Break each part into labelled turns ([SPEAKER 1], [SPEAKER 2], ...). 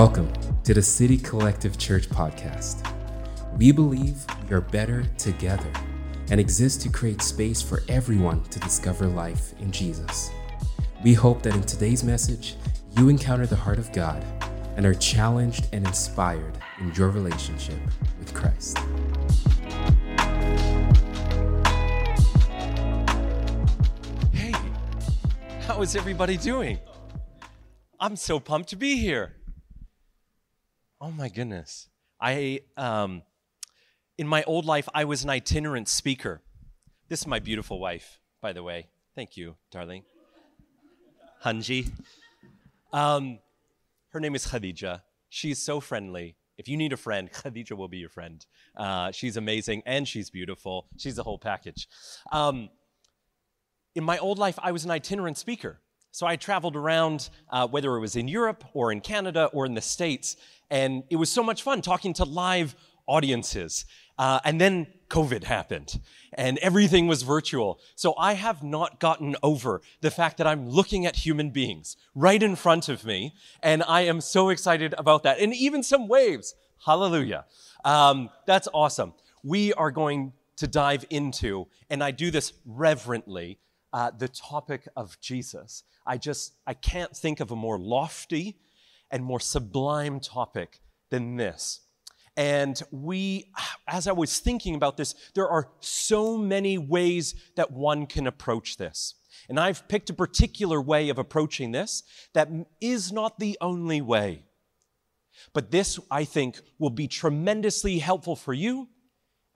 [SPEAKER 1] Welcome to the City Collective Church podcast. We believe we are better together and exist to create space for everyone to discover life in Jesus. We hope that in today's message, you encounter the heart of God and are challenged and inspired in your relationship with Christ.
[SPEAKER 2] Hey, how is everybody doing? I'm so pumped to be here. Oh my goodness. I um in my old life I was an itinerant speaker. This is my beautiful wife, by the way. Thank you, darling. Hanji. Um her name is Khadija. She's so friendly. If you need a friend, Khadija will be your friend. Uh, she's amazing and she's beautiful. She's a whole package. Um, in my old life, I was an itinerant speaker. So I traveled around, uh, whether it was in Europe or in Canada or in the States, and it was so much fun talking to live audiences. Uh, and then COVID happened, and everything was virtual. So I have not gotten over the fact that I'm looking at human beings right in front of me, and I am so excited about that. And even some waves. Hallelujah. Um, that's awesome. We are going to dive into, and I do this reverently, uh, the topic of Jesus. I just, I can't think of a more lofty and more sublime topic than this. And we, as I was thinking about this, there are so many ways that one can approach this. And I've picked a particular way of approaching this that is not the only way. But this, I think, will be tremendously helpful for you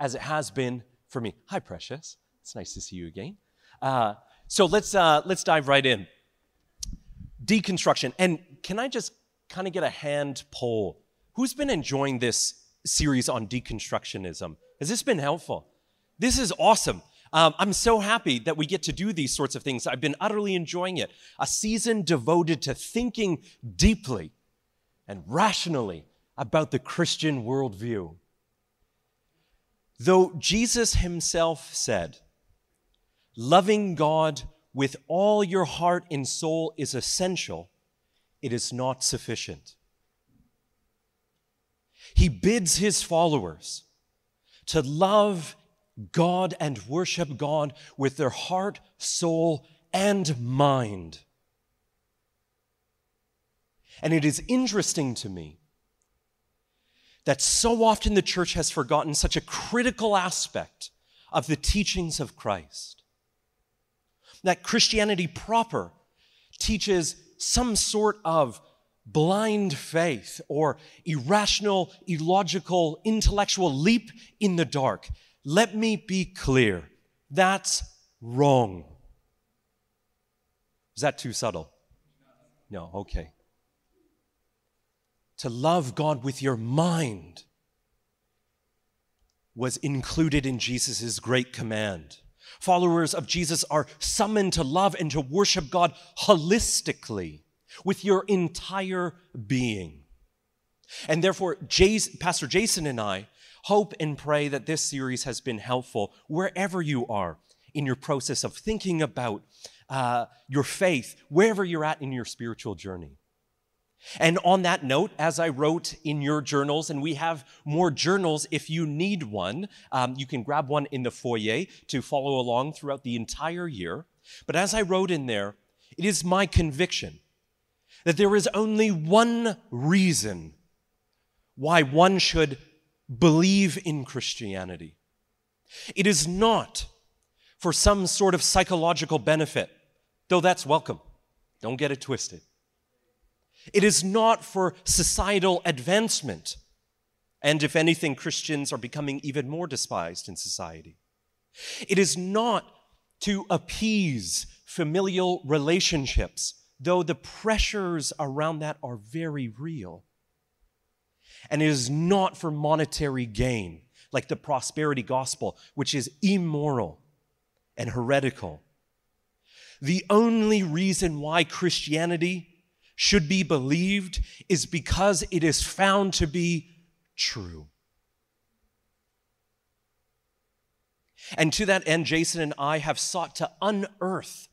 [SPEAKER 2] as it has been for me. Hi, Precious. It's nice to see you again. Uh, so let's, uh, let's dive right in. Deconstruction. And can I just kind of get a hand poll? Who's been enjoying this series on deconstructionism? Has this been helpful? This is awesome. Um, I'm so happy that we get to do these sorts of things. I've been utterly enjoying it. A season devoted to thinking deeply and rationally about the Christian worldview. Though Jesus himself said, loving God with all your heart and soul is essential, it is not sufficient. He bids his followers to love God and worship God with their heart, soul, and mind. And it is interesting to me that so often the church has forgotten such a critical aspect of the teachings of Christ. That Christianity proper teaches some sort of blind faith or irrational, illogical, intellectual leap in the dark. Let me be clear that's wrong. Is that too subtle? No, okay. To love God with your mind was included in Jesus' great command. Followers of Jesus are summoned to love and to worship God holistically with your entire being. And therefore, Jason, Pastor Jason and I hope and pray that this series has been helpful wherever you are in your process of thinking about uh, your faith, wherever you're at in your spiritual journey. And on that note, as I wrote in your journals, and we have more journals if you need one, um, you can grab one in the foyer to follow along throughout the entire year. But as I wrote in there, it is my conviction that there is only one reason why one should believe in Christianity. It is not for some sort of psychological benefit, though that's welcome. Don't get it twisted. It is not for societal advancement. And if anything, Christians are becoming even more despised in society. It is not to appease familial relationships, though the pressures around that are very real. And it is not for monetary gain, like the prosperity gospel, which is immoral and heretical. The only reason why Christianity should be believed is because it is found to be true. And to that end, Jason and I have sought to unearth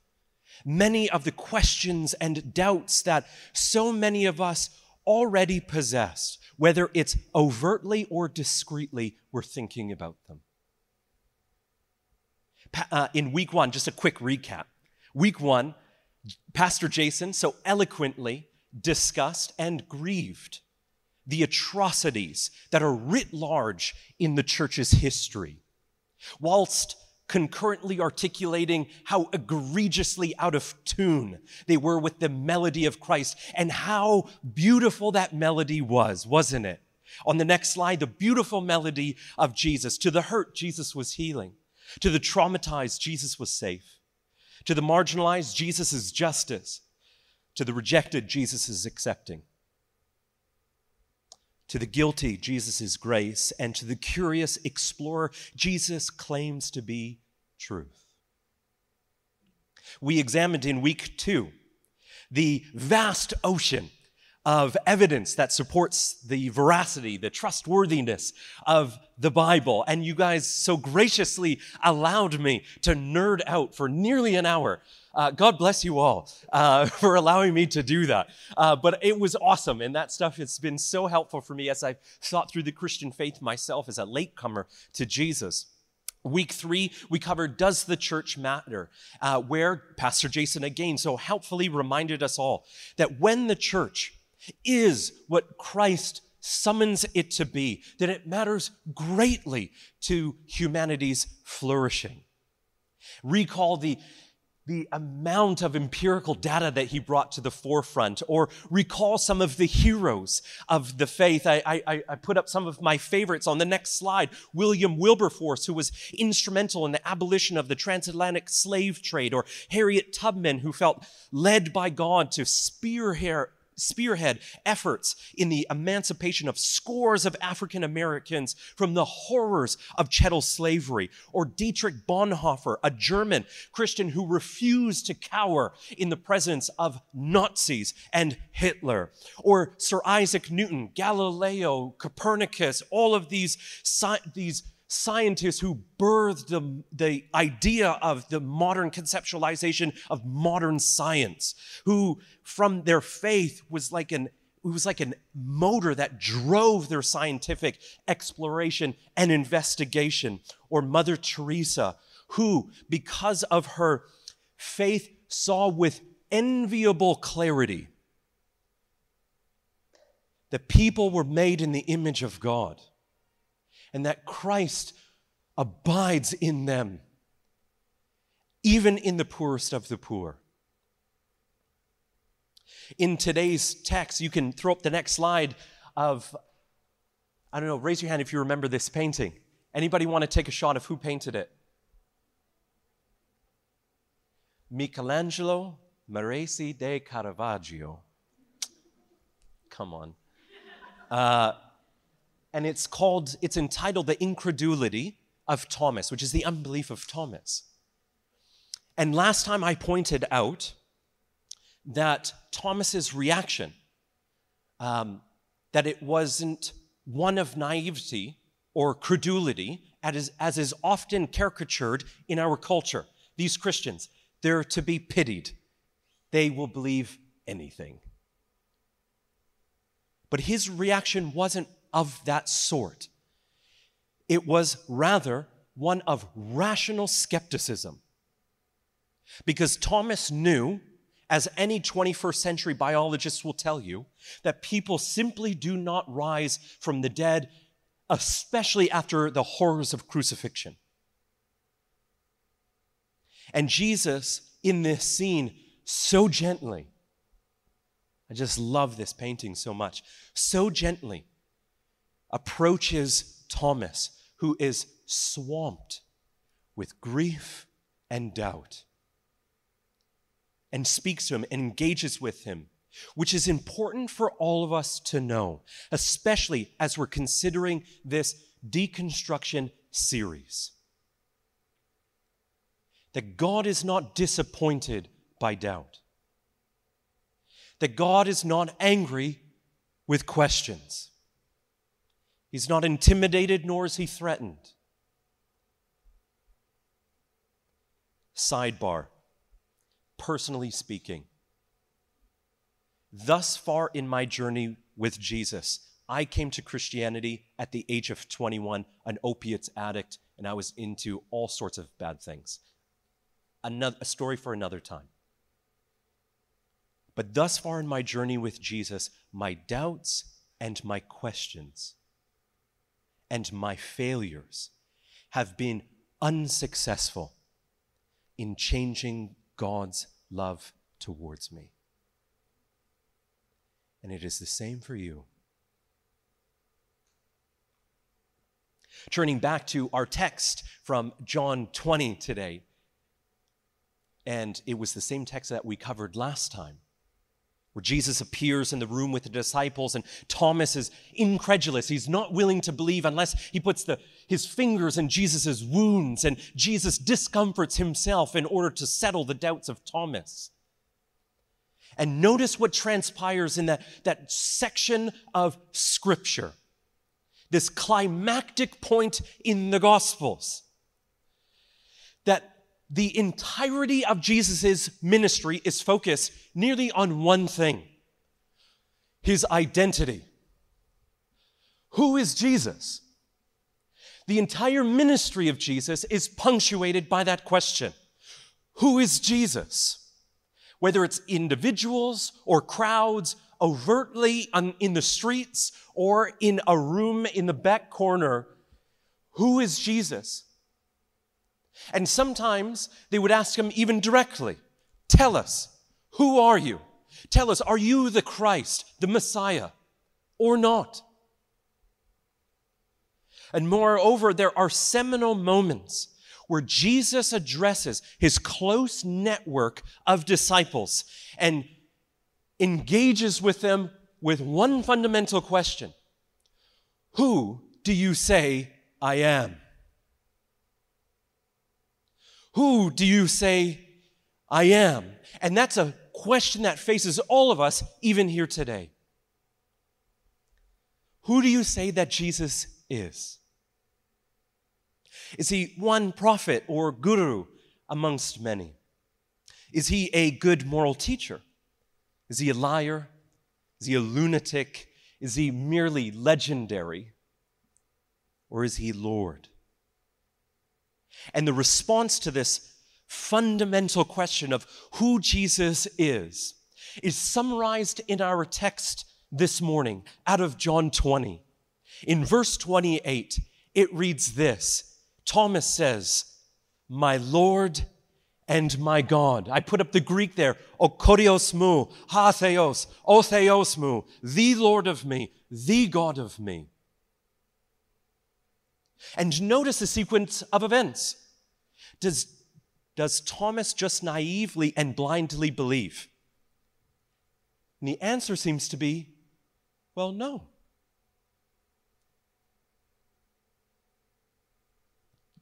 [SPEAKER 2] many of the questions and doubts that so many of us already possess, whether it's overtly or discreetly, we're thinking about them. Uh, in week one, just a quick recap. Week one, Pastor Jason so eloquently discussed and grieved the atrocities that are writ large in the church's history, whilst concurrently articulating how egregiously out of tune they were with the melody of Christ and how beautiful that melody was, wasn't it? On the next slide, the beautiful melody of Jesus. To the hurt, Jesus was healing. To the traumatized, Jesus was safe. To the marginalized, Jesus is justice. To the rejected, Jesus is accepting. To the guilty, Jesus is grace. And to the curious explorer, Jesus claims to be truth. We examined in week two the vast ocean of evidence that supports the veracity, the trustworthiness of the Bible. And you guys so graciously allowed me to nerd out for nearly an hour. Uh, God bless you all uh, for allowing me to do that. Uh, but it was awesome. And that stuff has been so helpful for me as I've thought through the Christian faith myself as a latecomer to Jesus. Week three, we covered Does the Church Matter? Uh, where Pastor Jason again so helpfully reminded us all that when the church is what Christ summons it to be, that it matters greatly to humanity's flourishing. Recall the the amount of empirical data that he brought to the forefront, or recall some of the heroes of the faith. I, I, I, put up some of my favorites on the next slide. William Wilberforce, who was instrumental in the abolition of the transatlantic slave trade, or Harriet Tubman, who felt led by God to spearhead spearhead efforts in the emancipation of scores of African Americans from the horrors of chattel slavery, or Dietrich Bonhoeffer, a German Christian who refused to cower in the presence of Nazis and Hitler, or Sir Isaac Newton, Galileo, Copernicus, all of these, these scientists who birthed the, the idea of the modern conceptualization of modern science, who from their faith was like an it was like a motor that drove their scientific exploration and investigation. Or Mother Teresa, who, because of her faith, saw with enviable clarity that people were made in the image of God and that Christ abides in them, even in the poorest of the poor. In today's text, you can throw up the next slide of, I don't know, raise your hand if you remember this painting. Anybody want to take a shot of who painted it? Michelangelo Merisi de Caravaggio. Come on. Uh, and it's called, it's entitled The Incredulity of Thomas, which is the unbelief of Thomas. And last time I pointed out that Thomas's reaction, um, that it wasn't one of naivety or credulity, as, as is often caricatured in our culture. These Christians, they're to be pitied. They will believe anything. But his reaction wasn't of that sort. It was rather one of rational skepticism. Because Thomas knew, as any 21st century biologist will tell you, that people simply do not rise from the dead, especially after the horrors of crucifixion. And Jesus, in this scene, so gently, I just love this painting so much, so gently approaches Thomas, who is swamped with grief and doubt, and speaks to him and engages with him, which is important for all of us to know, especially as we're considering this deconstruction series. That God is not disappointed by doubt. That God is not angry with questions. He's not intimidated, nor is he threatened. Sidebar, personally speaking, thus far in my journey with Jesus. I came to Christianity at the age of 21, an opiates addict, and I was into all sorts of bad things. Another, a story for another time. But thus far in my journey with Jesus, my doubts and my questions and my failures have been unsuccessful in changing God's love towards me. And it is the same for you. Turning back to our text from John 20 today, and it was the same text that we covered last time where Jesus appears in the room with the disciples and Thomas is incredulous. He's not willing to believe unless he puts the, his fingers in Jesus' wounds and Jesus discomforts himself in order to settle the doubts of Thomas. And notice what transpires in that, that section of scripture. This climactic point in the gospels. The entirety of Jesus' ministry is focused nearly on one thing his identity. Who is Jesus? The entire ministry of Jesus is punctuated by that question Who is Jesus? Whether it's individuals or crowds, overtly on, in the streets or in a room in the back corner, who is Jesus? And sometimes they would ask him even directly, Tell us, who are you? Tell us, are you the Christ, the Messiah, or not? And moreover, there are seminal moments where Jesus addresses his close network of disciples and engages with them with one fundamental question Who do you say I am? Who do you say I am? And that's a question that faces all of us, even here today. Who do you say that Jesus is? Is he one prophet or guru amongst many? Is he a good moral teacher? Is he a liar? Is he a lunatic? Is he merely legendary? Or is he Lord? And the response to this fundamental question of who Jesus is is summarized in our text this morning out of John 20. In verse 28, it reads this Thomas says, My Lord and my God. I put up the Greek there, okorios mu, ha theos, o theos mu, the Lord of me, the God of me. And notice the sequence of events. Does, does Thomas just naively and blindly believe? And the answer seems to be well, no.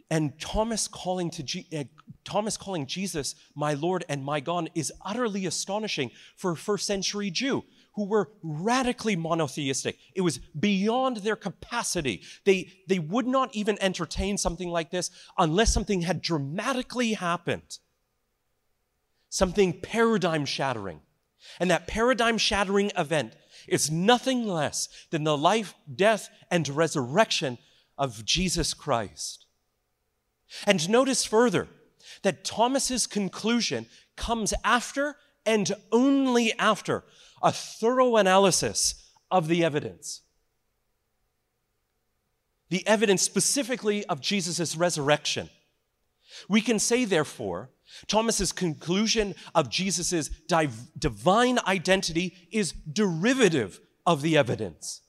[SPEAKER 2] And Thomas calling, to uh, Thomas calling Jesus my Lord and my God is utterly astonishing for a first century Jew who were radically monotheistic. It was beyond their capacity. They, they would not even entertain something like this unless something had dramatically happened. Something paradigm shattering. And that paradigm shattering event is nothing less than the life, death, and resurrection of Jesus Christ. And notice further that Thomas's conclusion comes after and only after a thorough analysis of the evidence. The evidence specifically of Jesus' resurrection. We can say, therefore, Thomas's conclusion of Jesus' div- divine identity is derivative of the evidence.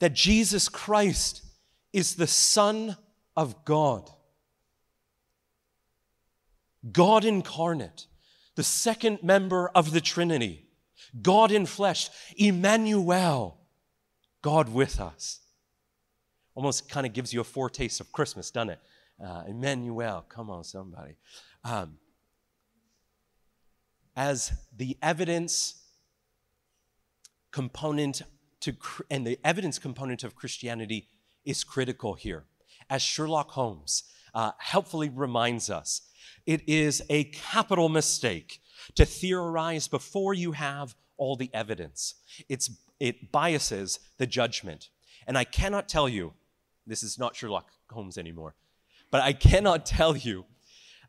[SPEAKER 2] That Jesus Christ is the Son of God. God incarnate, the second member of the Trinity, God in flesh, Emmanuel, God with us. Almost kind of gives you a foretaste of Christmas, doesn't it? Uh, Emmanuel, come on, somebody. Um, as the evidence component to, and the evidence component of Christianity is critical here. As Sherlock Holmes uh, helpfully reminds us, it is a capital mistake to theorize before you have all the evidence. It's, it biases the judgment. And I cannot tell you, this is not Sherlock Holmes anymore, but I cannot tell you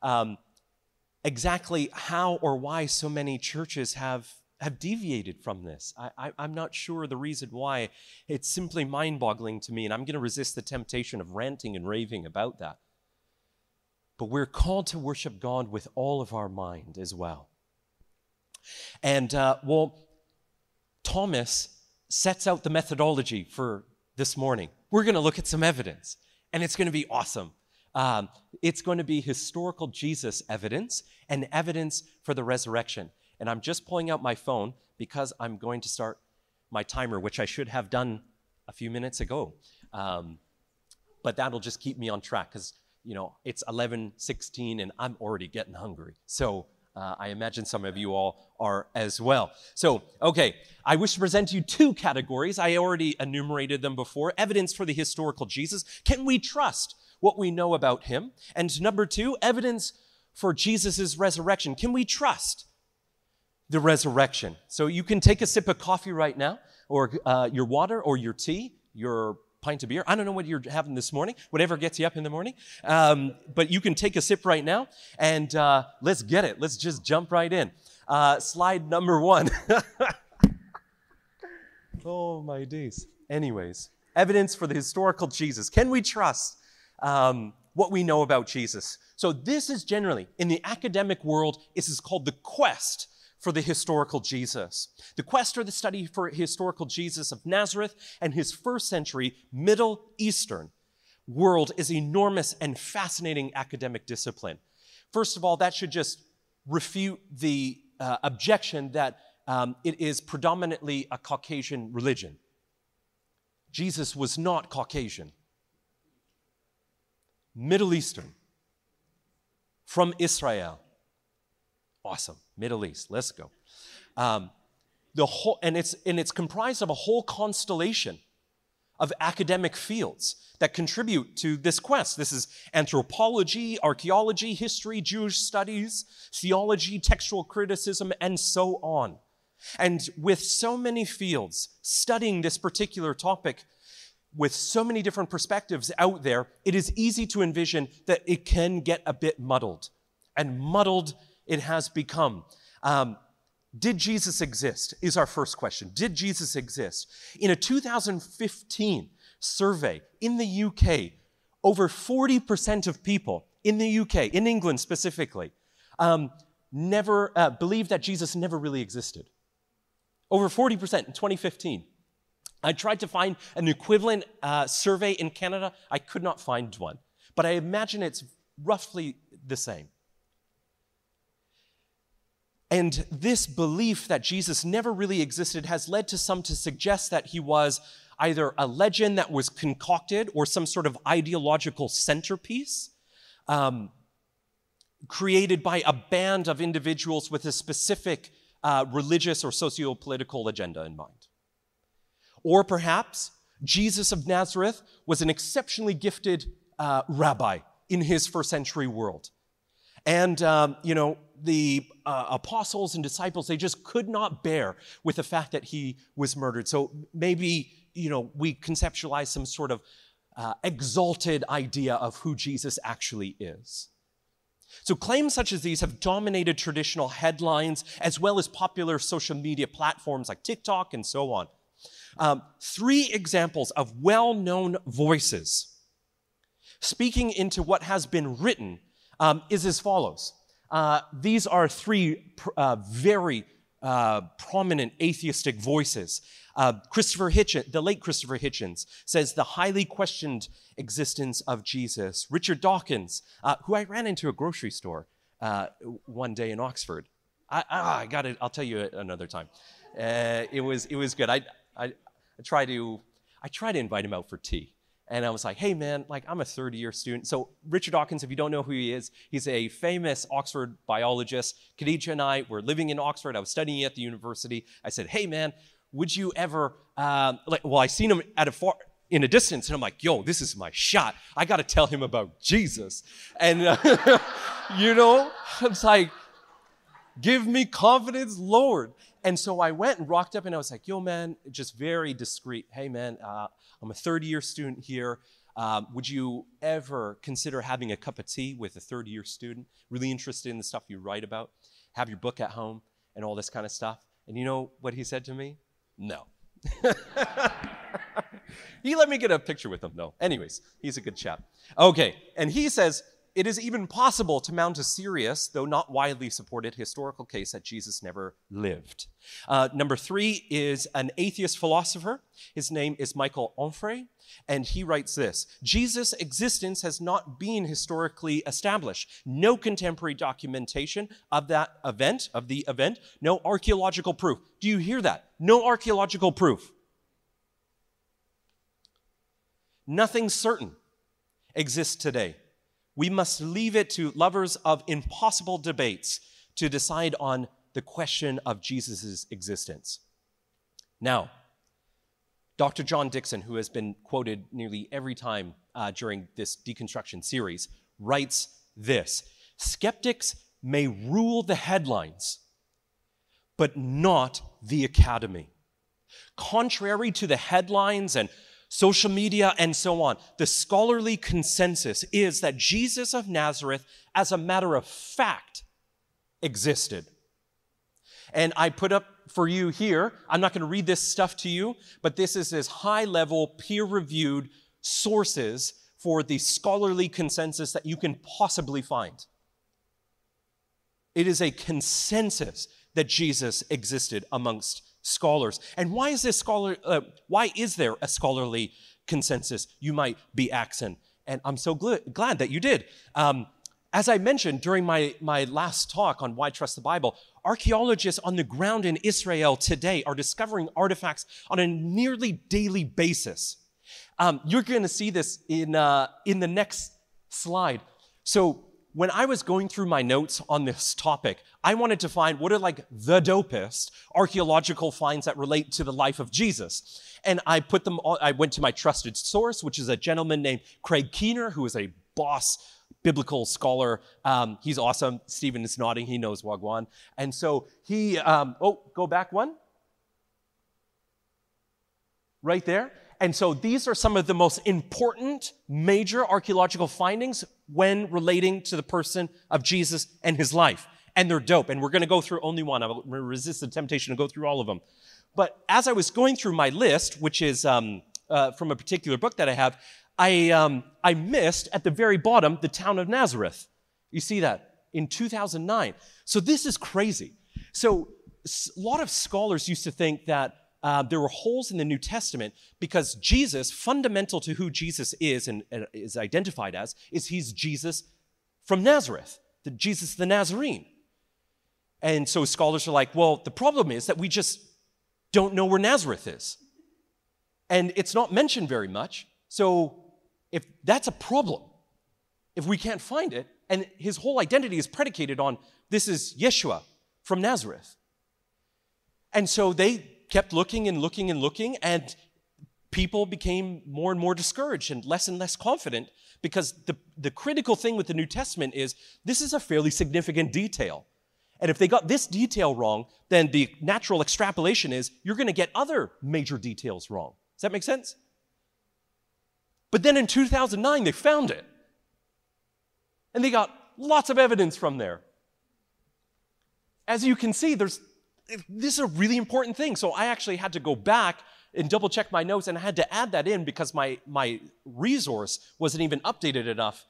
[SPEAKER 2] um, exactly how or why so many churches have, have deviated from this. I, am not sure the reason why. It's simply mind boggling to me, and I'm going to resist the temptation of ranting and raving about that. But we're called to worship God with all of our mind as well. And, uh, well, Thomas sets out the methodology for this morning. We're going to look at some evidence, and it's going to be awesome. Um, it's going to be historical Jesus evidence and evidence for the resurrection. And I'm just pulling out my phone because I'm going to start my timer, which I should have done a few minutes ago. Um, but that'll just keep me on track because, you know, it's 11:16 and I'm already getting hungry. So uh, I imagine some of you all are as well. So, okay, I wish to present you two categories. I already enumerated them before evidence for the historical Jesus. Can we trust what we know about him? And number two, evidence for Jesus' resurrection. Can we trust the resurrection? So, you can take a sip of coffee right now, or uh, your water, or your tea, your pint of beer. I don't know what you're having this morning, whatever gets you up in the morning. Um, but you can take a sip right now and uh, let's get it. Let's just jump right in. Uh, slide number one. oh, my days. Anyways, evidence for the historical Jesus. Can we trust um, what we know about Jesus? So, this is generally, in the academic world, this is called the quest for the historical Jesus. The quest or the study for historical Jesus of Nazareth and his first century Middle Eastern world is enormous and fascinating academic discipline. First of all, that should just refute the uh, objection that um, it is predominantly a Caucasian religion. Jesus was not Caucasian. Middle Eastern, from Israel. Awesome. Middle East. Let's go. Um, the whole, and it's, and it's comprised of a whole constellation of academic fields that contribute to this quest. This is anthropology, archaeology, history, Jewish studies, theology, textual criticism, and so on. And with so many fields studying this particular topic, with so many different perspectives out there, it is easy to envision that it can get a bit muddled. And muddled it has become. Um, did Jesus exist? Is our first question. Did Jesus exist? In a 2015 survey in the UK, over 40% of people in the UK, in England specifically, um, never uh, believe that Jesus never really existed. Over 40% in 2015. I tried to find an equivalent uh, survey in Canada. I could not find one. But I imagine it's roughly the same. And this belief that Jesus never really existed has led to some to suggest that he was either a legend that was concocted or some sort of ideological centerpiece um, created by a band of individuals with a specific uh, religious or socio political agenda in mind. Or perhaps Jesus of Nazareth was an exceptionally gifted uh, rabbi in his first century world. And, um, you know, the uh, apostles and disciples, they just could not bear with the fact that he was murdered. So maybe, you know, we conceptualize some sort of uh, exalted idea of who Jesus actually is. So claims such as these have dominated traditional headlines as well as popular social media platforms like TikTok and so on. Um, three examples of well known voices speaking into what has been written um, is as follows. Uh, these are three uh, very uh, prominent atheistic voices. Uh, Christopher Hitchens, the late Christopher Hitchens, says the highly questioned existence of Jesus. Richard Dawkins, uh, who I ran into a grocery store one day in Oxford. I, I, I got it. I'll tell you another time. it was it was good. I, I I try to I try to invite him out for tea. And I was like, hey man, like I'm a third year student. So Richard Dawkins, if you don't know who he is, he's a famous Oxford biologist. Khadija and I were living in Oxford. I was studying at the university. I said, hey man, would you ever, um, like, well, I seen him at a far, in a distance, and I'm like, yo, this is my shot. I got to tell him about Jesus. And, uh, you know, it's like, Give me confidence, Lord. And so I went and rocked up and I was like, yo, man, just very discreet. Hey, man, uh, I'm a third year student here. Um, would you ever consider having a cup of tea with a third year student? Really interested in the stuff you write about? Have your book at home and all this kind of stuff? And you know what he said to me? No. he let me get a picture with him, though. Anyways, he's a good chap. Okay, and he says, it is even possible to mount a serious, though not widely supported, historical case that Jesus never lived. Uh, number three is an atheist philosopher. His name is Michael Onfray, and he writes this Jesus' existence has not been historically established. No contemporary documentation of that event, of the event, no archaeological proof. Do you hear that? No archaeological proof. Nothing certain exists today. We must leave it to lovers of impossible debates to decide on the question of Jesus' existence. Now, Dr. John Dickson, who has been quoted nearly every time uh, during this deconstruction series, writes this Skeptics may rule the headlines, but not the academy. Contrary to the headlines and social media, and so on. The scholarly consensus is that Jesus of Nazareth, as a matter of fact, existed. And I put up for you here, I'm not going to read this stuff to you, but this is as high level, peer reviewed sources for the scholarly consensus that you can possibly find. It is a consensus that Jesus existed amongst scholars. And why is this scholar? Uh, why is there a scholarly consensus? You might be asking, and I'm so gl- glad that you did. Um, as I mentioned during my, my last talk on why trust the Bible, archaeologists on the ground in Israel today are discovering artifacts on a nearly daily basis. Um, you're going to see this in, uh, in the next slide. So, when I was going through my notes on this topic, I wanted to find what are like the dopest archaeological finds that relate to the life of Jesus. And I put them all, I went to my trusted source, which is a gentleman named Craig Keener, who is a boss biblical scholar. Um, he's awesome. Stephen is nodding. He knows Wagwan. And so he, um, oh, go back one. Right there. And so these are some of the most important major archaeological findings when relating to the person of Jesus and his life. And they're dope. And we're going to go through only one. I'll resist the temptation to go through all of them. But as I was going through my list, which is um, uh, from a particular book that I have, I, um, I missed at the very bottom the town of Nazareth. You see that in 2009. So this is crazy. So a lot of scholars used to think that uh, there were holes in the New Testament because Jesus, fundamental to who Jesus is and, and is identified as, is he's Jesus from Nazareth, the Jesus the Nazarene. And so scholars are like, well, the problem is that we just don't know where Nazareth is. And it's not mentioned very much. So if that's a problem, if we can't find it, and his whole identity is predicated on this is Yeshua from Nazareth. And so they kept looking and looking and looking, and people became more and more discouraged and less and less confident because the, the critical thing with the New Testament is this is a fairly significant detail. And if they got this detail wrong, then the natural extrapolation is you're going to get other major details wrong. Does that make sense? But then in 2009, they found it. And they got lots of evidence from there. As you can see, there's this is a really important thing. So I actually had to go back and double check my notes and I had to add that in because my, my resource wasn't even updated enough.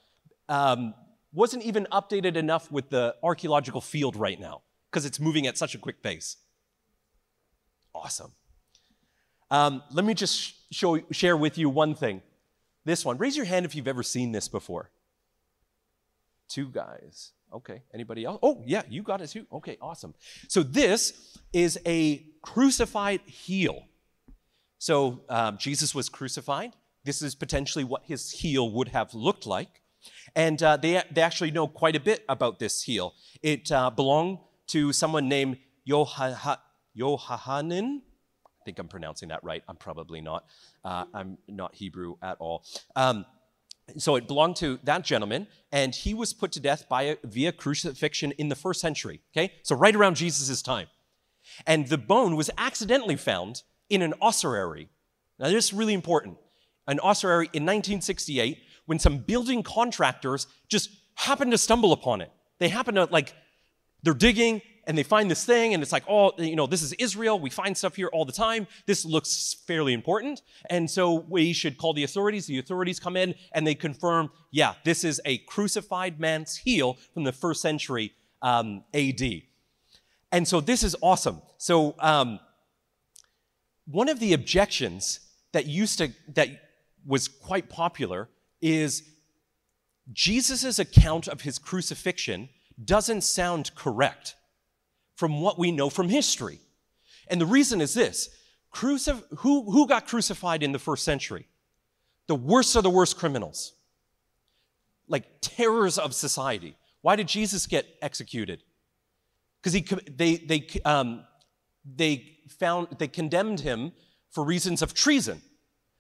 [SPEAKER 2] Um, wasn't even updated enough with the archaeological field right now because it's moving at such a quick pace. Awesome. Um, let me just show, share with you one thing. This one. Raise your hand if you've ever seen this before. Two guys. Okay. Anybody else? Oh, yeah, you got it too. Okay, awesome. So this is a crucified heel. So um, Jesus was crucified. This is potentially what his heel would have looked like. And uh, they, they actually know quite a bit about this heel. It uh, belonged to someone named Yohanan. I think I'm pronouncing that right. I'm probably not. Uh, I'm not Hebrew at all. Um, So it belonged to that gentleman, and he was put to death by a, via crucifixion in the first century. Okay, so right around Jesus' time, and the bone was accidentally found in an ossuary. Now this is really important. An ossuary in 1968, when some building contractors just happened to stumble upon it. They happened to like they're digging and they find this thing and it's like, oh, you know, this is Israel. We find stuff here all the time. This looks fairly important. And so we should call the authorities. The authorities come in and they confirm, yeah, this is a crucified man's heel from the first century um, AD. And so this is awesome. So um, one of the objections that used to, that was quite popular is Jesus' account of his crucifixion doesn't sound correct from what we know from history. And the reason is this Crucif- who, who got crucified in the first century? The worst of the worst criminals, like terrors of society. Why did Jesus get executed? Because he, they, they, um, they found, they condemned him for reasons of treason.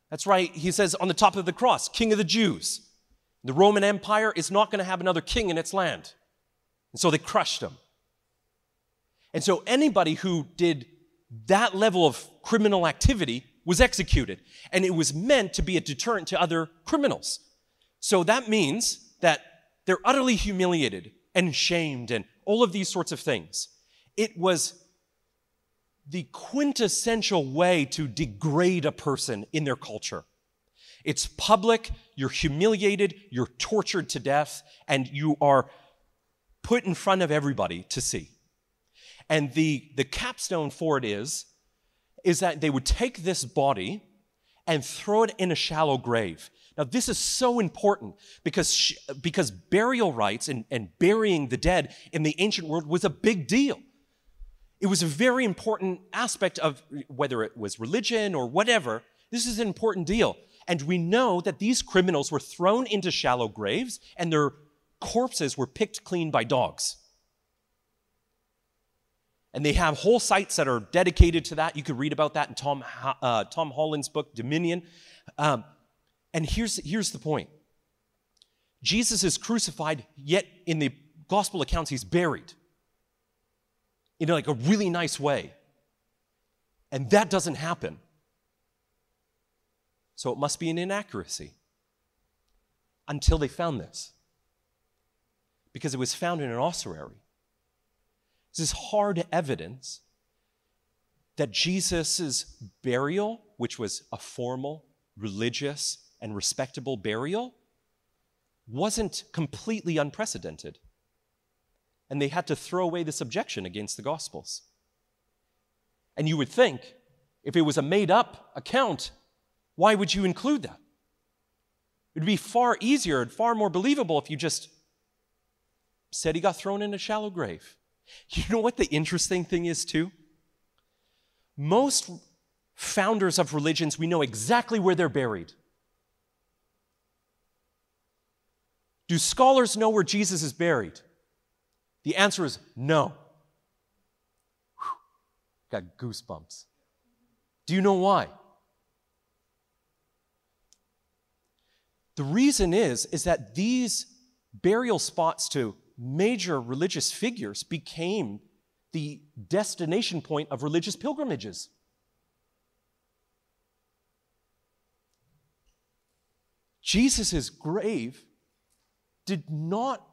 [SPEAKER 2] That's right. He says on the top of the cross, King of the Jews. The Roman Empire is not going to have another king in its land. And so they crushed him. And so anybody who did that level of criminal activity was executed. And it was meant to be a deterrent to other criminals. So that means that they're utterly humiliated and shamed and all of these sorts of things. It was the quintessential way to degrade a person in their culture. It's public, you're humiliated, you're tortured to death, and you are put in front of everybody to see. And the, the capstone for it is, is that they would take this body and throw it in a shallow grave. Now, this is so important because, sh- because burial rites and, and burying the dead in the ancient world was a big deal. It was a very important aspect of whether it was religion or whatever. This is an important deal. And we know that these criminals were thrown into shallow graves and their corpses were picked clean by dogs. And they have whole sites that are dedicated to that. You could read about that in Tom, uh, Tom Holland's book, Dominion. Um, and here's, here's the point Jesus is crucified, yet in the gospel accounts, he's buried in like a really nice way. And that doesn't happen. So it must be an inaccuracy until they found this. Because it was found in an ossuary. This is hard evidence that Jesus' burial, which was a formal, religious, and respectable burial, wasn't completely unprecedented. And they had to throw away this objection against the Gospels. And you would think, if it was a made up account, why would you include that? It would be far easier and far more believable if you just said he got thrown in a shallow grave. You know what the interesting thing is, too? Most founders of religions, we know exactly where they're buried. Do scholars know where Jesus is buried? The answer is no. Whew, got goosebumps. Do you know why? The reason is is that these burial spots to major religious figures became the destination point of religious pilgrimages. Jesus' grave did not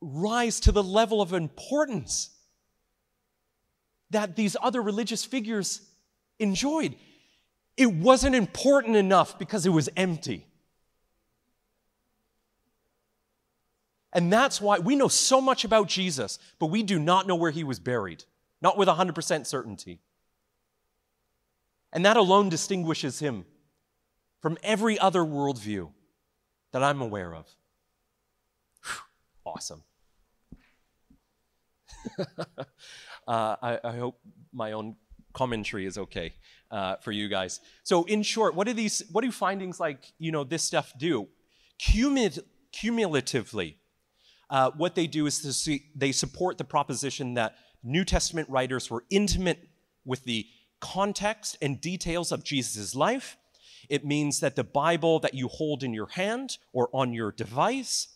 [SPEAKER 2] rise to the level of importance that these other religious figures enjoyed. It wasn't important enough because it was empty. And that's why we know so much about Jesus, but we do not know where he was buried, not with 100% certainty. And that alone distinguishes him from every other worldview that I'm aware of. awesome. uh, I, I, hope my own commentary is okay uh, for you guys. So, in short, what do these, what do findings like you know this stuff do? cumulatively, uh, what they do is see, they support the proposition that New Testament writers were intimate with the context and details of Jesus' life. It means that the Bible that you hold in your hand or on your device,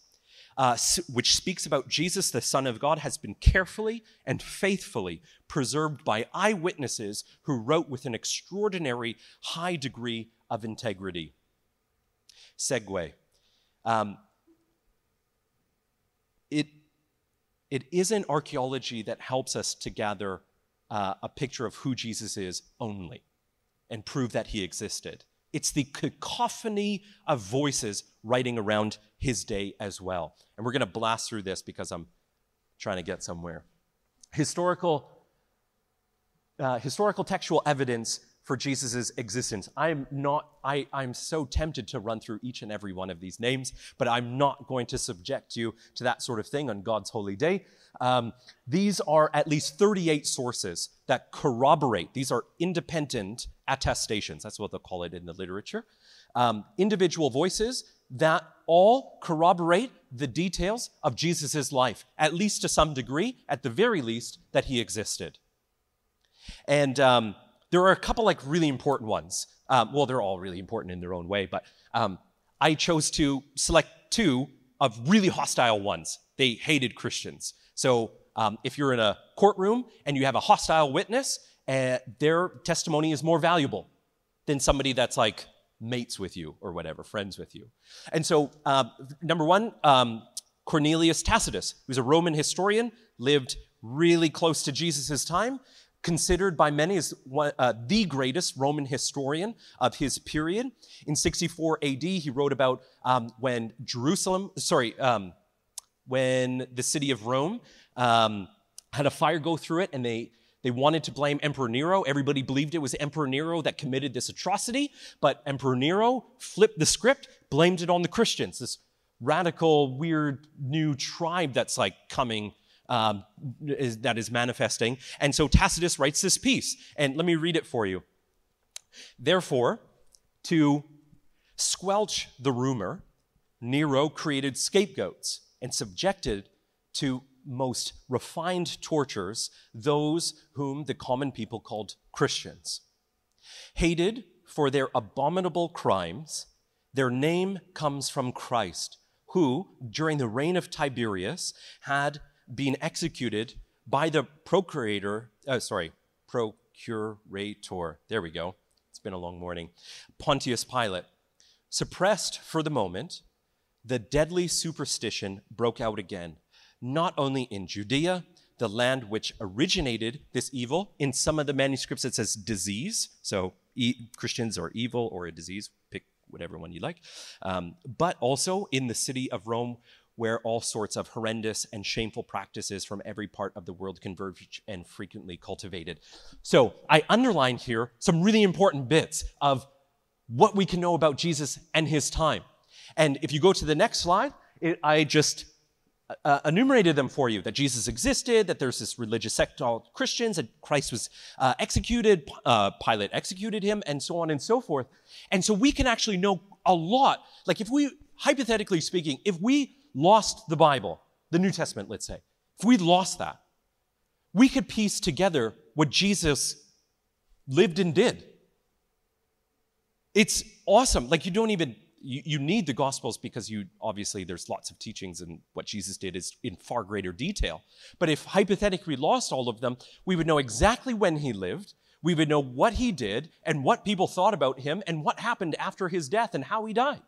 [SPEAKER 2] uh, which speaks about Jesus, the Son of God, has been carefully and faithfully preserved by eyewitnesses who wrote with an extraordinary high degree of integrity. Segue. Um, it, it isn't archaeology that helps us to gather uh, a picture of who Jesus is only and prove that he existed. It's the cacophony of voices writing around his day as well. And we're going to blast through this because I'm trying to get somewhere. Historical, uh, historical textual evidence for Jesus' existence. I'm not, I, I'm so tempted to run through each and every one of these names, but I'm not going to subject you to that sort of thing on God's holy day. Um, these are at least 38 sources that corroborate, these are independent attestations, that's what they'll call it in the literature. Um, individual voices that all corroborate the details of Jesus' life, at least to some degree, at the very least, that he existed. And um, there are a couple like really important ones. Um, well, they're all really important in their own way, but um, I chose to select two of really hostile ones. They hated Christians. So um, if you're in a courtroom and you have a hostile witness, uh, their testimony is more valuable than somebody that's like mates with you or whatever, friends with you. And so, uh, number one, um, Cornelius Tacitus, who's a Roman historian, lived really close to Jesus' time considered by many as one, uh, the greatest Roman historian of his period. In 64 AD, he wrote about um, when Jerusalem, sorry, um, when the city of Rome um, had a fire go through it and they they wanted to blame Emperor Nero. Everybody believed it was Emperor Nero that committed this atrocity, but Emperor Nero flipped the script, blamed it on the Christians, this radical, weird new tribe that's like coming um, is, that is manifesting. And so Tacitus writes this piece, and let me read it for you. Therefore, to squelch the rumor, Nero created scapegoats and subjected to most refined tortures those whom the common people called Christians. Hated for their abominable crimes, their name comes from Christ, who, during the reign of Tiberius, had being executed by the procurator, uh, sorry, procurator, there we go. It's been a long morning. Pontius Pilate. Suppressed for the moment, the deadly superstition broke out again, not only in Judea, the land which originated this evil. In some of the manuscripts, it says disease. So e- Christians are evil or a disease, pick whatever one you like. Um, but also in the city of Rome, where all sorts of horrendous and shameful practices from every part of the world converge and frequently cultivated. So I underline here some really important bits of what we can know about Jesus and his time. And if you go to the next slide, it, I just uh, uh enumerated them for you that Jesus existed, that there's this religious sect called Christians, that Christ was uh, executed, uh, Pilate executed him, and so on and so forth. And so we can actually know a lot. Like, if we, hypothetically speaking, if we lost the Bible, the New Testament, let's say, if we lost that, we could piece together what Jesus lived and did. It's awesome. Like, you don't even, you, you need the Gospels because you, obviously, there's lots of teachings and what Jesus did is in far greater detail. But if hypothetically we lost all of them, we would know exactly when he lived, we would know what he did and what people thought about him and what happened after his death and how he died.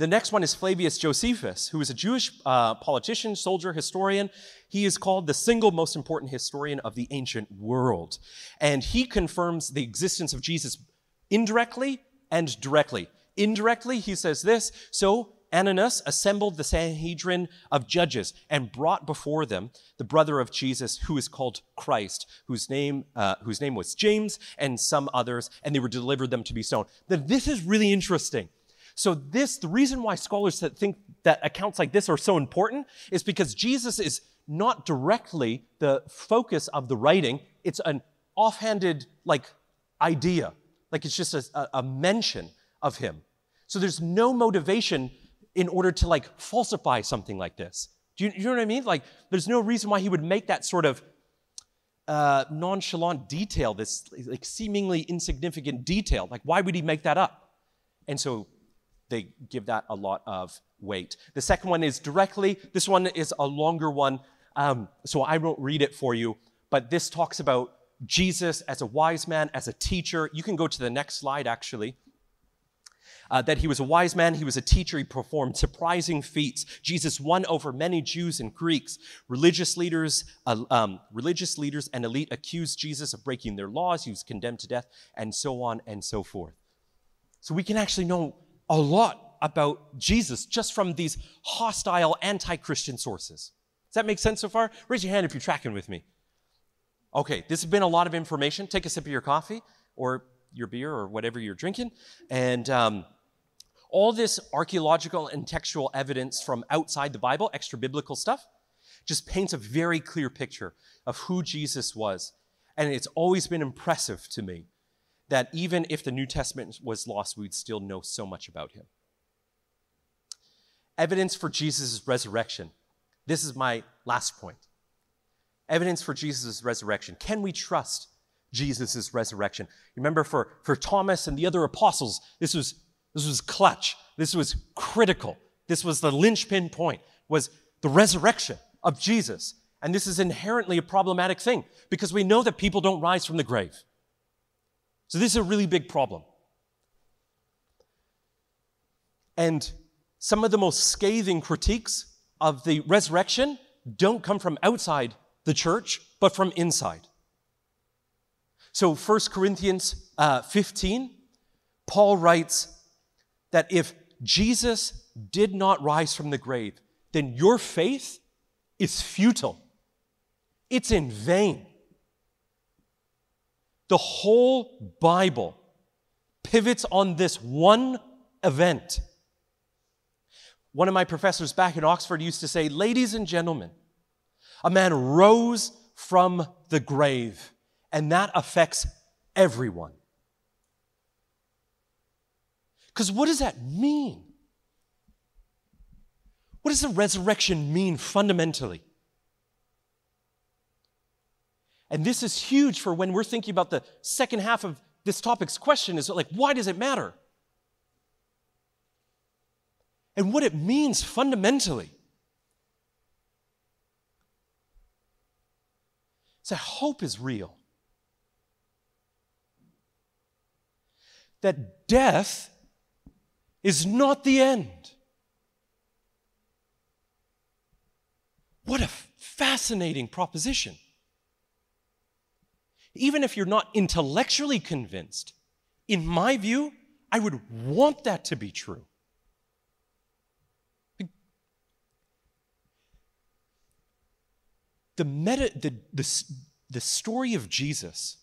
[SPEAKER 2] The next one is Flavius Josephus, who is a Jewish uh, politician, soldier, historian. He is called the single most important historian of the ancient world. And he confirms the existence of Jesus indirectly and directly. Indirectly, he says this So Ananus assembled the Sanhedrin of judges and brought before them the brother of Jesus, who is called Christ, whose name, uh, whose name was James, and some others, and they were delivered them to be stoned. Now, this is really interesting so this, the reason why scholars think that accounts like this are so important is because Jesus is not directly the focus of the writing. It's an offhanded, like, idea. Like it's just a, a mention of him. So there's no motivation in order to like falsify something like this. Do you, you know what I mean? Like there's no reason why he would make that sort of uh, nonchalant detail, this like seemingly insignificant detail. Like, why would he make that up? And so they give that a lot of weight. The second one is directly. This one is a longer one, um, so I won't read it for you. But this talks about Jesus as a wise man, as a teacher. You can go to the next slide, actually. Uh, that he was a wise man, he was a teacher, he performed surprising feats. Jesus won over many Jews and Greeks. Religious leaders, uh, um, religious leaders and elite accused Jesus of breaking their laws. He was condemned to death, and so on and so forth. So we can actually know a lot about Jesus just from these hostile, anti-Christian sources. Does that make sense so far? Raise your hand if you're tracking with me. Okay, this has been a lot of information. Take a sip of your coffee or your beer or whatever you're drinking. And um, all this archaeological and textual evidence from outside the Bible, extra biblical stuff, just paints a very clear picture of who Jesus was. And it's always been impressive to me that even if the New Testament was lost, we'd still know so much about him. Evidence for Jesus' resurrection. This is my last point. Evidence for Jesus' resurrection. Can we trust Jesus' resurrection? Remember, for, for Thomas and the other apostles, this was this was clutch. This was critical. This was the linchpin point, was the resurrection of Jesus. And this is inherently a problematic thing because we know that people don't rise from the grave. So this is a really big problem. And some of the most scathing critiques of the resurrection don't come from outside the church, but from inside. So 1 Corinthians uh, 15, Paul writes, that if Jesus did not rise from the grave, then your faith is futile. It's in vain. The whole Bible pivots on this one event. One of my professors back in Oxford used to say, Ladies and gentlemen, a man rose from the grave, and that affects everyone. Because what does that mean? What does the resurrection mean fundamentally? And this is huge for when we're thinking about the second half of this topic's question is like, why does it matter? And what it means fundamentally. that hope is real. That death is not the end. What a fascinating proposition. Even if you're not intellectually convinced, in my view, I would want that to be true. The, meta, the, the, the story of Jesus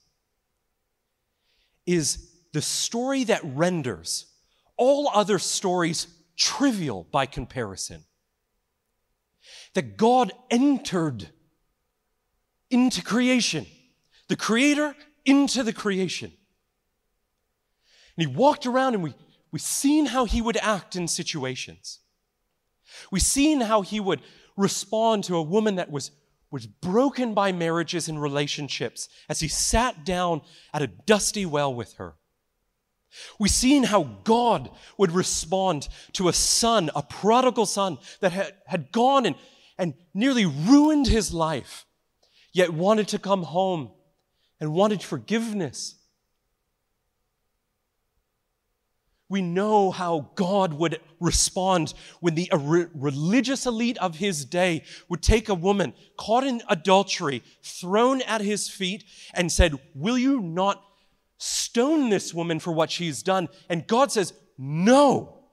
[SPEAKER 2] is the story that renders all other stories trivial by comparison. That God entered into creation, the Creator into the creation. And He walked around and we, we've seen how He would act in situations. We've seen how He would respond to a woman that was, was broken by marriages and relationships as He sat down at a dusty well with her. We've seen how God would respond to a son, a prodigal son that had, had gone and, and nearly ruined his life, yet wanted to come home and wanted forgiveness. We know how God would respond when the religious elite of his day would take a woman caught in adultery, thrown at his feet, and said, Will you not stone this woman for what she's done. And God says, no.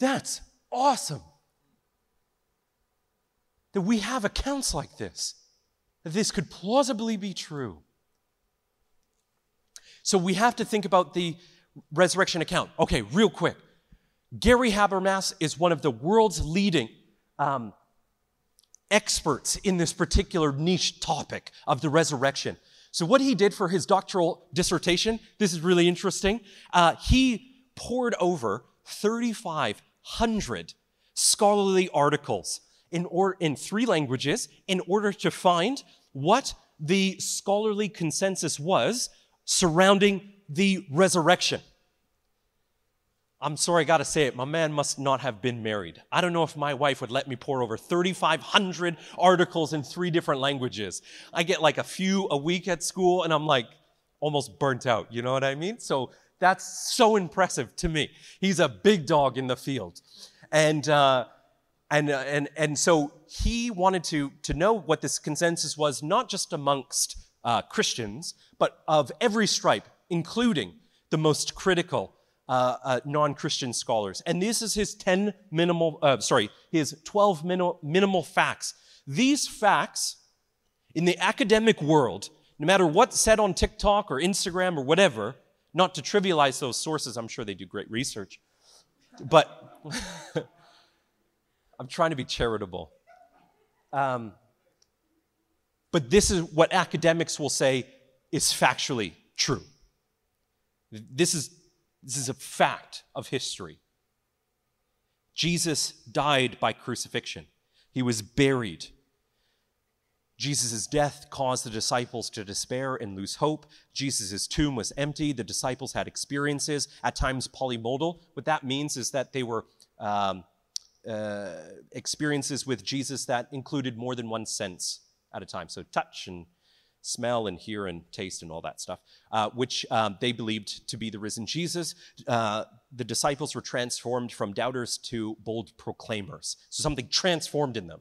[SPEAKER 2] That's awesome. That we have accounts like this, that this could plausibly be true. So we have to think about the resurrection account. Okay, real quick. Gary Habermas is one of the world's leading um, experts in this particular niche topic of the resurrection. So, what he did for his doctoral dissertation, this is really interesting. Uh, he poured over 3,500 scholarly articles in, or, in three languages in order to find what the scholarly consensus was surrounding the resurrection. I'm sorry, I gotta say it. My man must not have been married. I don't know if my wife would let me pour over 3,500 articles in three different languages. I get like a few a week at school, and I'm like almost burnt out. You know what I mean? So that's so impressive to me. He's a big dog in the field. And, uh, and, uh, and, and so he wanted to, to know what this consensus was, not just amongst uh, Christians, but of every stripe, including the most critical uh, uh, non-Christian scholars. And this is his 10 minimal, uh, sorry, his 12 minimal, minimal facts. These facts in the academic world, no matter what's said on TikTok or Instagram or whatever, not to trivialize those sources, I'm sure they do great research. But I'm trying to be charitable. Um, but this is what academics will say is factually true. This is, this is a fact of history. Jesus died by crucifixion. He was buried. Jesus' death caused the disciples to despair and lose hope. Jesus' tomb was empty. The disciples had experiences, at times polymodal. What that means is that they were um, uh, experiences with Jesus that included more than one sense at a time. So, touch and smell and hear and taste and all that stuff, uh, which um, they believed to be the risen Jesus. Uh, the disciples were transformed from doubters to bold proclaimers. So, something transformed in them.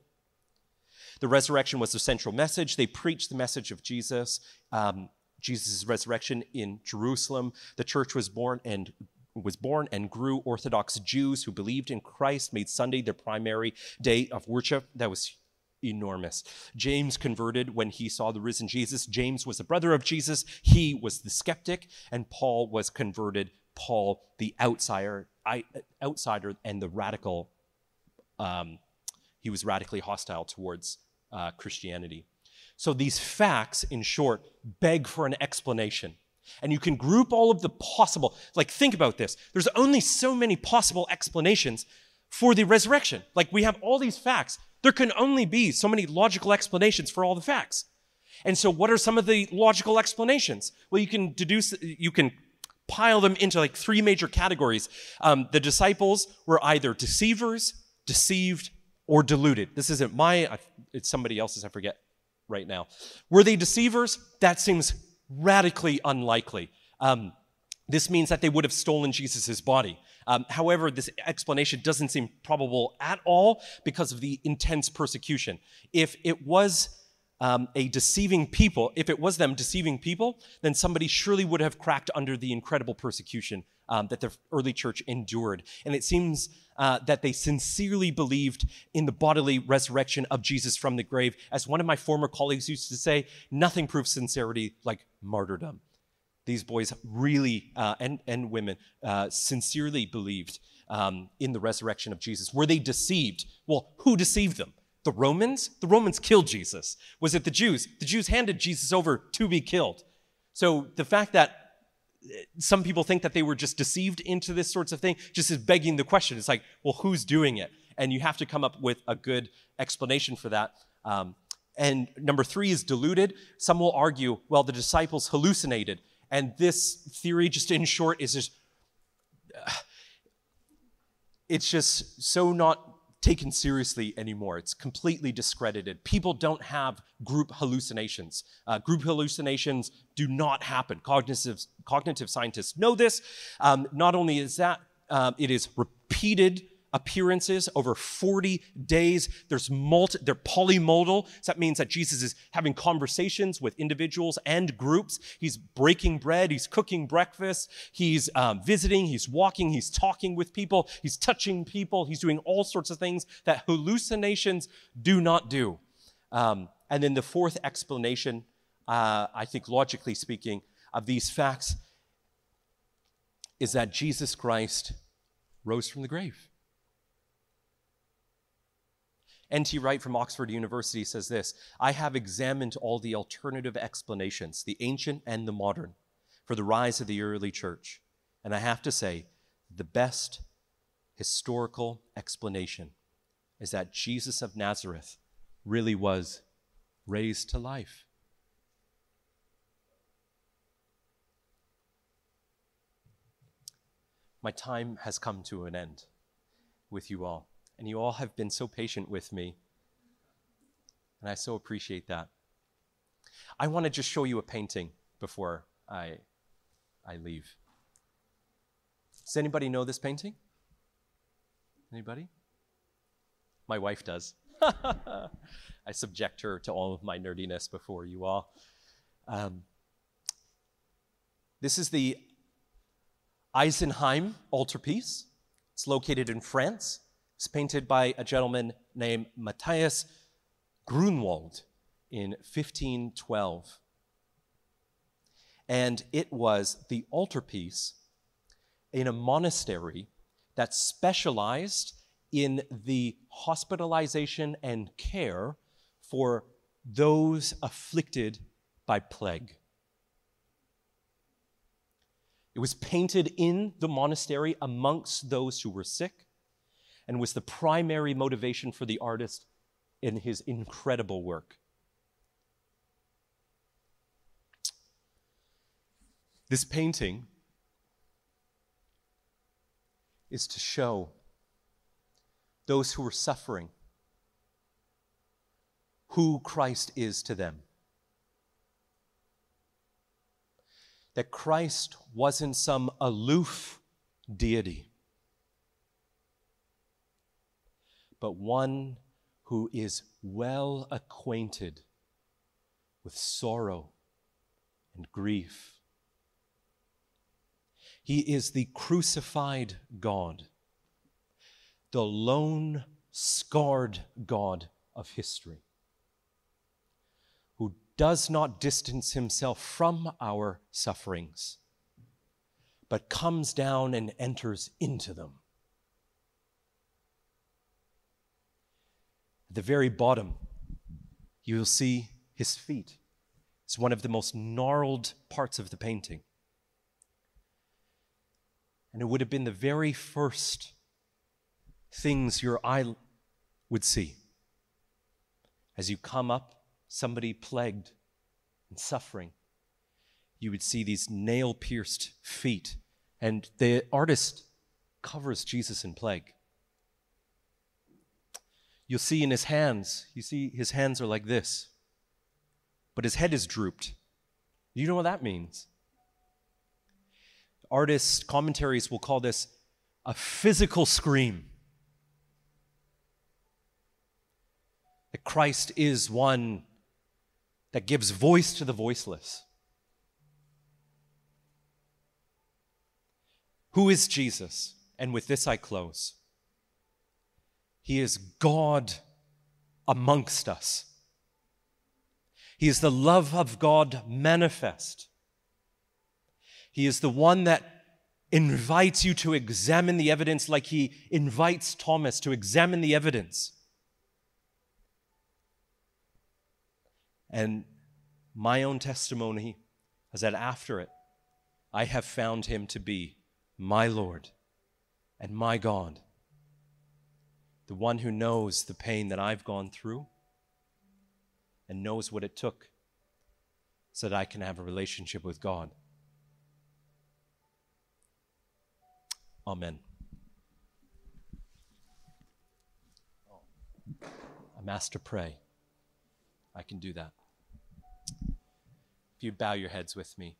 [SPEAKER 2] The resurrection was the central message. They preached the message of Jesus, um, Jesus' resurrection in Jerusalem. The church was born and was born and grew Orthodox Jews who believed in Christ, made Sunday their primary day of worship. That was enormous. James converted when he saw the risen Jesus. James was a brother of Jesus. He was the skeptic, and Paul was converted. Paul, the outsider, I, outsider and the radical. Um, he was radically hostile towards uh, Christianity. So these facts, in short, beg for an explanation. And you can group all of the possible, like, think about this. There's only so many possible explanations for the resurrection. Like, we have all these facts. There can only be so many logical explanations for all the facts. And so, what are some of the logical explanations? Well, you can deduce, you can pile them into like three major categories. Um, the disciples were either deceivers, deceived, or deluded. This isn't my, it's somebody else's, I forget right now. Were they deceivers? That seems radically unlikely. Um, this means that they would have stolen Jesus' body. Um, however, this explanation doesn't seem probable at all because of the intense persecution. If it was um, a deceiving people, if it was them deceiving people, then somebody surely would have cracked under the incredible persecution um, that the early church endured. And it seems uh, that they sincerely believed in the bodily resurrection of Jesus from the grave. As one of my former colleagues used to say, nothing proves sincerity like martyrdom. These boys really, uh, and, and women, uh, sincerely believed um, in the resurrection of Jesus. Were they deceived? Well, who deceived them? The Romans? The Romans killed Jesus. Was it the Jews? The Jews handed Jesus over to be killed. So the fact that eh, some people think that they were just deceived into this sorts of thing just is begging the question. It's like, well, who's doing it? And you have to come up with a good explanation for that. Um, and number three is deluded. Some will argue, well, the disciples hallucinated. And this theory, just in short, is just, uh, it's just so not taken seriously anymore. It's completely discredited. People don't have group hallucinations. Uh, group hallucinations do not happen. Cognitive, cognitive scientists know this. Um, not only is that, um, it is repeated appearances over 40 days. There's multi, they're polymodal. So that means that Jesus is having conversations with individuals and groups. He's breaking bread. He's cooking breakfast. He's um, visiting. He's walking. He's talking with people. He's touching people. He's doing all sorts of things that hallucinations do not do. Um, and then the fourth explanation, uh, I think logically speaking, of these facts is that Jesus Christ rose from the grave. N.T. Wright from Oxford University says this I have examined all the alternative explanations, the ancient and the modern, for the rise of the early church. And I have to say, the best historical explanation is that Jesus of Nazareth really was raised to life. My time has come to an end with you all, and you all have been so patient with me, and I so appreciate that. I want to just show you a painting before I, I leave. Does anybody know this painting? Anybody? My wife does. I subject her to all of my nerdiness before you all. Um, this is the Isenheim altarpiece. It's located in France. It's painted by a gentleman named Matthias Grünewald in 1512. And it was the altarpiece in a monastery that specialized in the hospitalization and care for those afflicted by plague. It was painted in the monastery amongst those who were sick and was the primary motivation for the artist in his incredible work. This painting is to show those who are suffering who Christ is to them. That Christ wasn't some aloof deity, but one who is well acquainted with sorrow and grief. He is the crucified God, the lone, scarred God of history who does not distance himself from our sufferings, but comes down and enters into them. At the very bottom, you will see his feet. It's one of the most gnarled parts of the painting. And it would have been the very first things your eye would see as you come up somebody plagued and suffering, you would see these nail pierced feet. And the artist covers Jesus in plague. You'll see in his hands, you see his hands are like this, but his head is drooped. You know what that means? Artists' commentaries will call this a physical scream. That Christ is one that gives voice to the voiceless. Who is Jesus? And with this I close. He is God amongst us. He is the love of God manifest. He is the one that invites you to examine the evidence like he invites Thomas to examine the evidence. And my own testimony is that after it, I have found him to be my Lord and my God, the one who knows the pain that I've gone through and knows what it took so that I can have a relationship with God. Amen. I'm asked to pray. I can do that. If you bow your heads with me.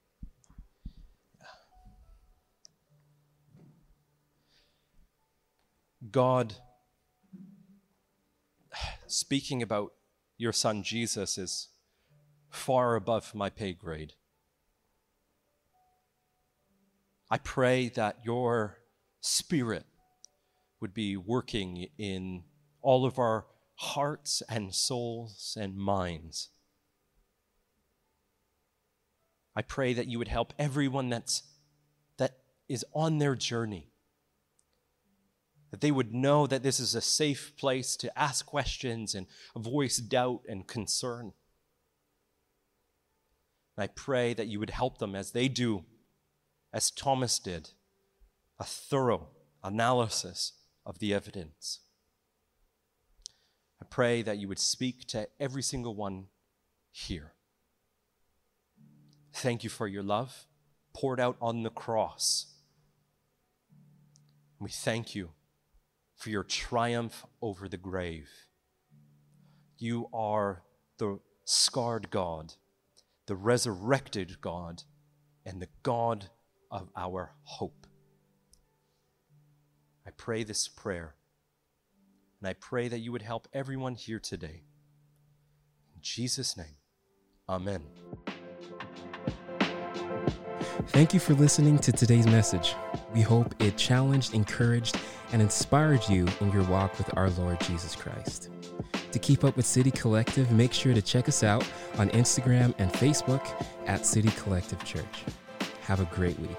[SPEAKER 2] God, speaking about your son Jesus is far above my pay grade. I pray that your spirit would be working in all of our hearts and souls and minds I pray that you would help everyone that's, that is on their journey. That they would know that this is a safe place to ask questions and voice doubt and concern. And I pray that you would help them as they do, as Thomas did, a thorough analysis of the evidence. I pray that you would speak to every single one here. Thank you for your love poured out on the cross. We thank you for your triumph over the grave. You are the scarred God, the resurrected God, and the God of our hope. I pray this prayer, and I pray that you would help everyone here today. In Jesus' name, amen.
[SPEAKER 1] Thank you for listening to today's message. We hope it challenged, encouraged, and inspired you in your walk with our Lord Jesus Christ. To keep up with City Collective, make sure to check us out on Instagram and Facebook at City Collective Church. Have a great week.